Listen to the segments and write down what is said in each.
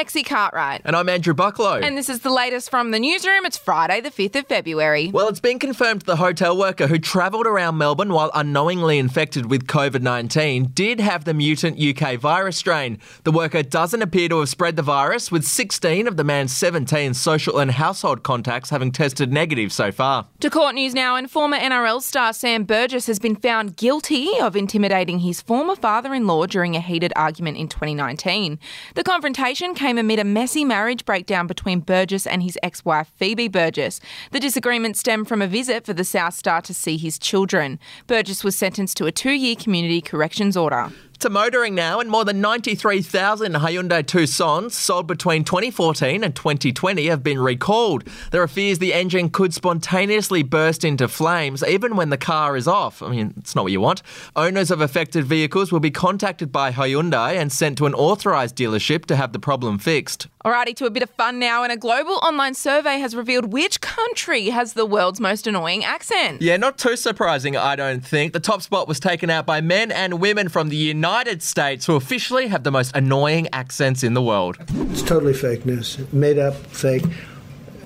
Lexi Cartwright. And I'm Andrew Bucklow. And this is the latest from the newsroom. It's Friday, the 5th of February. well, it's been confirmed the hotel worker who travelled around Melbourne while unknowingly infected with COVID 19 did have the mutant UK virus strain. The worker doesn't appear to have spread the virus, with 16 of the man's 17 social and household contacts having tested negative so far. To court news now, and former NRL star Sam Burgess has been found guilty of intimidating his former father in law during a heated argument in 2019. The confrontation came amid a messy marriage breakdown between Burgess and his ex wife Phoebe Burgess. The disagreement stemmed from a visit for the South Star to see his children. Burgess was sentenced to a two year community corrections order. To motoring now, and more than 93,000 Hyundai Tucsons sold between 2014 and 2020 have been recalled. There are fears the engine could spontaneously burst into flames even when the car is off. I mean, it's not what you want. Owners of affected vehicles will be contacted by Hyundai and sent to an authorised dealership to have the problem fixed. Alrighty, to a bit of fun now, and a global online survey has revealed which country has the world's most annoying accent. Yeah, not too surprising, I don't think. The top spot was taken out by men and women from the United States who officially have the most annoying accents in the world. It's totally fake news. Made up, fake,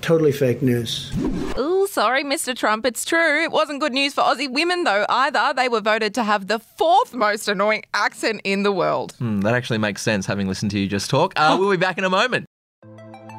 totally fake news. Ooh, sorry, Mr. Trump, it's true. It wasn't good news for Aussie women, though, either. They were voted to have the fourth most annoying accent in the world. Hmm, that actually makes sense having listened to you just talk. Uh, we'll be back in a moment.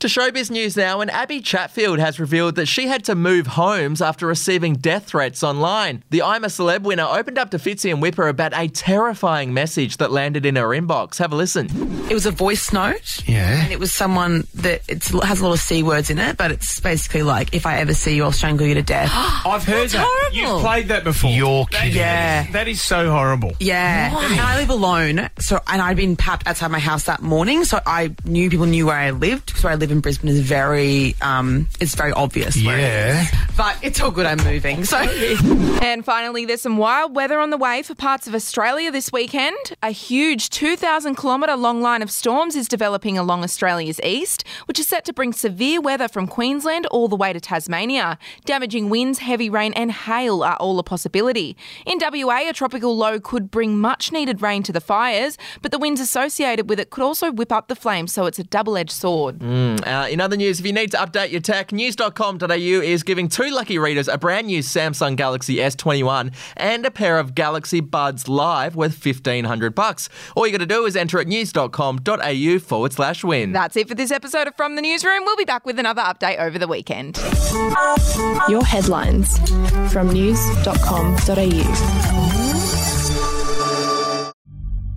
To showbiz news now, and Abby Chatfield has revealed that she had to move homes after receiving death threats online. The I'm a Celeb winner opened up to Fitzy and Whipper about a terrifying message that landed in her inbox. Have a listen. It was a voice note. Yeah. And it was someone that it's, has a lot of C words in it, but it's basically like, if I ever see you, I'll strangle you to death. I've heard that. horrible. You've played that before. You're kidding. Yeah. That is so horrible. yeah. Why? And I live alone, so and I'd been papped outside my house that morning, so I knew people knew where I lived because where I live in Brisbane is very, um, it's very obvious. where it Yeah. is. But it's all good. I'm moving. So And finally, there's some wild weather on the way for parts of Australia this weekend. A huge 2,000 kilometre long line of storms is developing along Australia's east, which is set to bring severe weather from Queensland all the way to Tasmania. Damaging winds, heavy rain, and hail are all a possibility. In WA, a tropical low could bring much needed rain to the fires, but the winds associated with it could also whip up the flames, so it's a double edged sword. Uh, in other news, if you need to update your tech, news.com.au is giving two lucky readers a brand new Samsung Galaxy S21 and a pair of Galaxy Buds Live worth 1500 bucks. All you got to do is enter at news.com.au forward slash win. That's it for this episode of From the Newsroom. We'll be back with another update over the weekend. Your headlines from news.com.au.